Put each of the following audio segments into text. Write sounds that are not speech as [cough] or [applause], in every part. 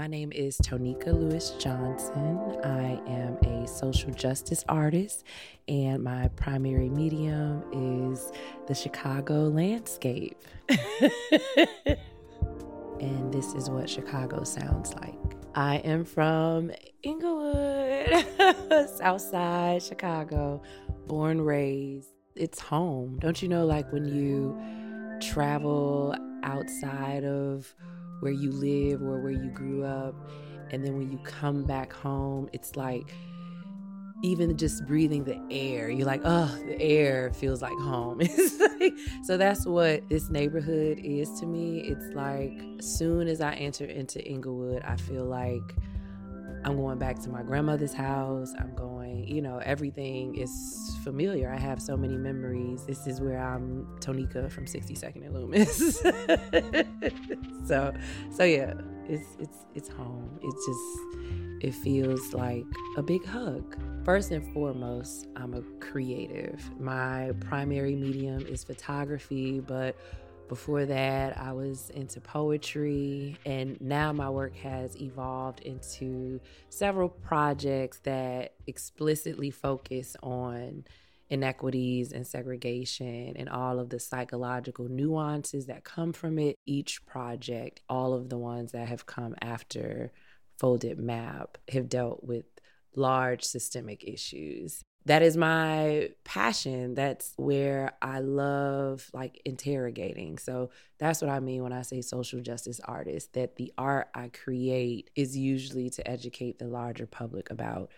My name is Tonika Lewis Johnson. I am a social justice artist, and my primary medium is the Chicago landscape. [laughs] and this is what Chicago sounds like. I am from Englewood, [laughs] Southside Chicago, born, raised. It's home. Don't you know, like when you travel outside of where you live or where you grew up. And then when you come back home, it's like even just breathing the air, you're like, oh, the air feels like home. [laughs] so that's what this neighborhood is to me. It's like as soon as I enter into Englewood, I feel like I'm going back to my grandmother's house. I'm going, you know, everything is familiar. I have so many memories. This is where I'm Tonika from 62nd and Loomis. [laughs] so, so yeah, it's it's it's home. It's just it feels like a big hug. First and foremost, I'm a creative. My primary medium is photography, but before that, I was into poetry, and now my work has evolved into several projects that explicitly focus on inequities and segregation and all of the psychological nuances that come from it. Each project, all of the ones that have come after Folded Map, have dealt with large systemic issues that is my passion. That's where i love like interrogating. So that's what i mean when i say social justice artist that the art i create is usually to educate the larger public about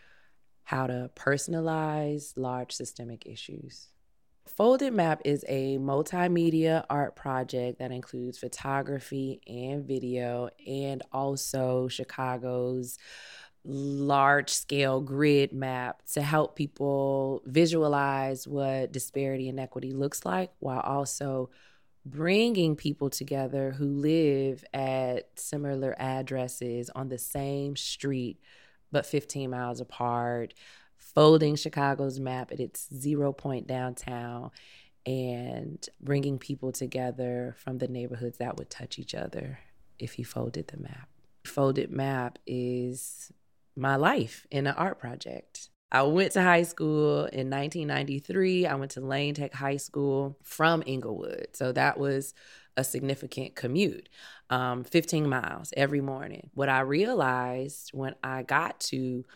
how to personalize large systemic issues. Folded Map is a multimedia art project that includes photography and video, and also Chicago's large scale grid map to help people visualize what disparity and equity looks like while also bringing people together who live at similar addresses on the same street but 15 miles apart folding chicago's map at its zero point downtown and bringing people together from the neighborhoods that would touch each other if you folded the map. Folded map is my life in an art project. I went to high school in 1993. I went to Lane Tech High School from Englewood. So that was a significant commute, um, 15 miles every morning. What I realized when I got to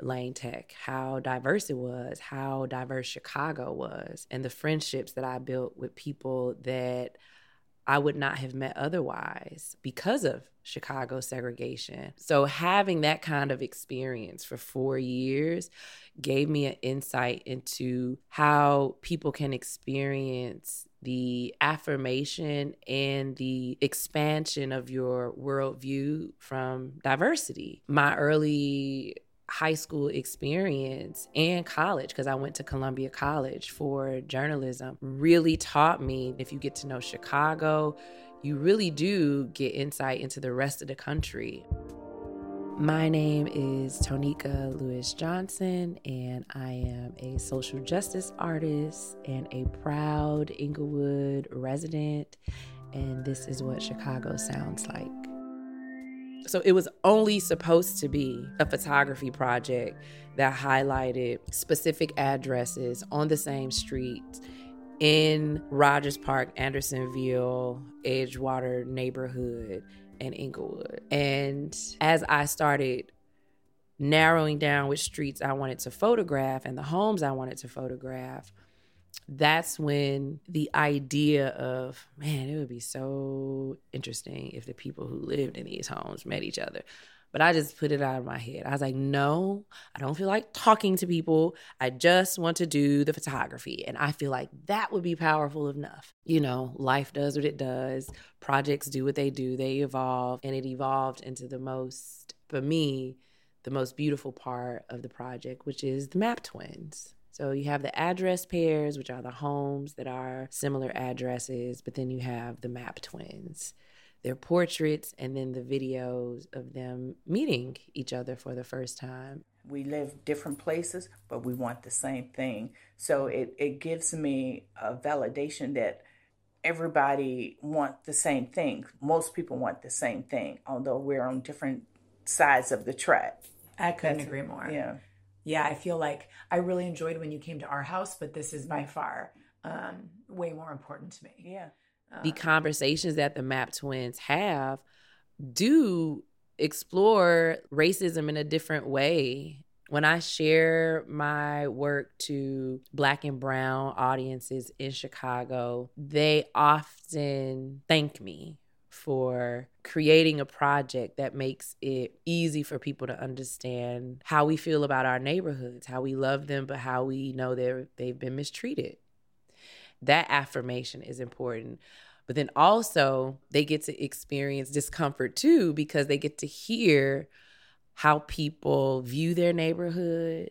Lane Tech, how diverse it was, how diverse Chicago was, and the friendships that I built with people that I would not have met otherwise because of Chicago segregation. So, having that kind of experience for four years gave me an insight into how people can experience the affirmation and the expansion of your worldview from diversity. My early high school experience and college because I went to Columbia College for journalism really taught me if you get to know Chicago, you really do get insight into the rest of the country. My name is Tonika Lewis Johnson, and I am a social justice artist and a proud Englewood resident. And this is what Chicago sounds like. So it was only supposed to be a photography project that highlighted specific addresses on the same street in Rogers Park, Andersonville, Edgewater neighborhood, and Englewood. And as I started narrowing down which streets I wanted to photograph and the homes I wanted to photograph, that's when the idea of man it would be so interesting if the people who lived in these homes met each other. But i just put it out of my head. I was like no i don't feel like talking to people. I just want to do the photography. And i feel like that would be powerful enough. You know life does what it does. Projects do what they do. They evolve and it evolved into the most for me the most beautiful part of the project which is the map twins so you have the address pairs, which are the homes that are similar addresses, but then you have the map twins. Their portraits and then the videos of them meeting each other for the first time. We live different places, but we want the same thing. So it, it gives me a validation that everybody want the same thing. Most people want the same thing, although we're on different sides of the track. I couldn't agree more. Yeah. Yeah, I feel like I really enjoyed when you came to our house, but this is by far um, way more important to me. Yeah. the conversations that the map twins have do explore racism in a different way when i share my work to black and brown audiences in chicago they often thank me for creating a project that makes it easy for people to understand how we feel about our neighborhoods how we love them but how we know they're they've been mistreated that affirmation is important. But then also, they get to experience discomfort too because they get to hear how people view their neighborhood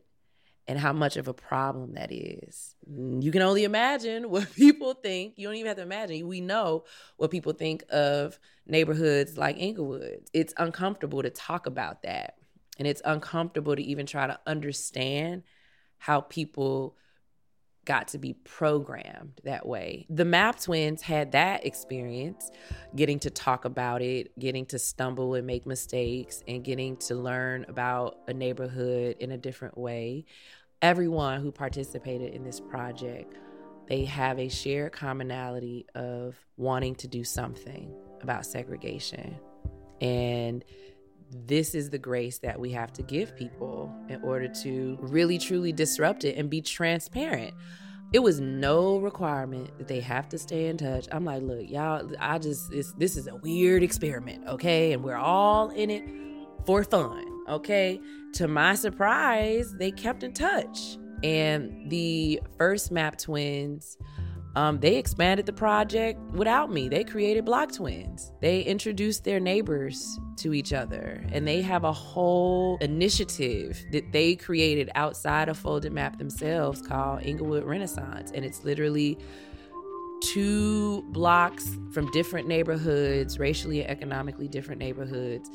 and how much of a problem that is. Mm, you can only imagine [laughs] what people think. You don't even have to imagine. We know what people think of neighborhoods like Englewood. It's uncomfortable to talk about that. And it's uncomfortable to even try to understand how people got to be programmed that way. The Map Twins had that experience, getting to talk about it, getting to stumble and make mistakes, and getting to learn about a neighborhood in a different way. Everyone who participated in this project, they have a shared commonality of wanting to do something about segregation. And this is the grace that we have to give people in order to really truly disrupt it and be transparent. It was no requirement that they have to stay in touch. I'm like, look, y'all, I just this is a weird experiment, okay? And we're all in it for fun, okay? To my surprise, they kept in touch. And the first map twins um, they expanded the project without me. They created Block Twins. They introduced their neighbors to each other, and they have a whole initiative that they created outside of Folded Map themselves called Englewood Renaissance. And it's literally two blocks from different neighborhoods, racially and economically different neighborhoods,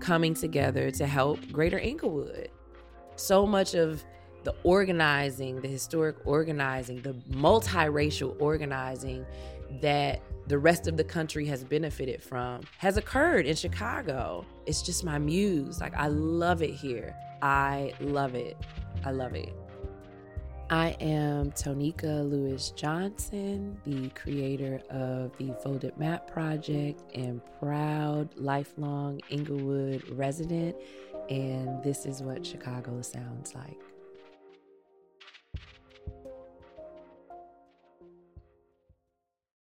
coming together to help Greater Englewood. So much of the organizing, the historic organizing, the multiracial organizing that the rest of the country has benefited from has occurred in Chicago. It's just my muse. Like, I love it here. I love it. I love it. I am Tonika Lewis Johnson, the creator of the Folded Map Project and proud lifelong Englewood resident. And this is what Chicago sounds like.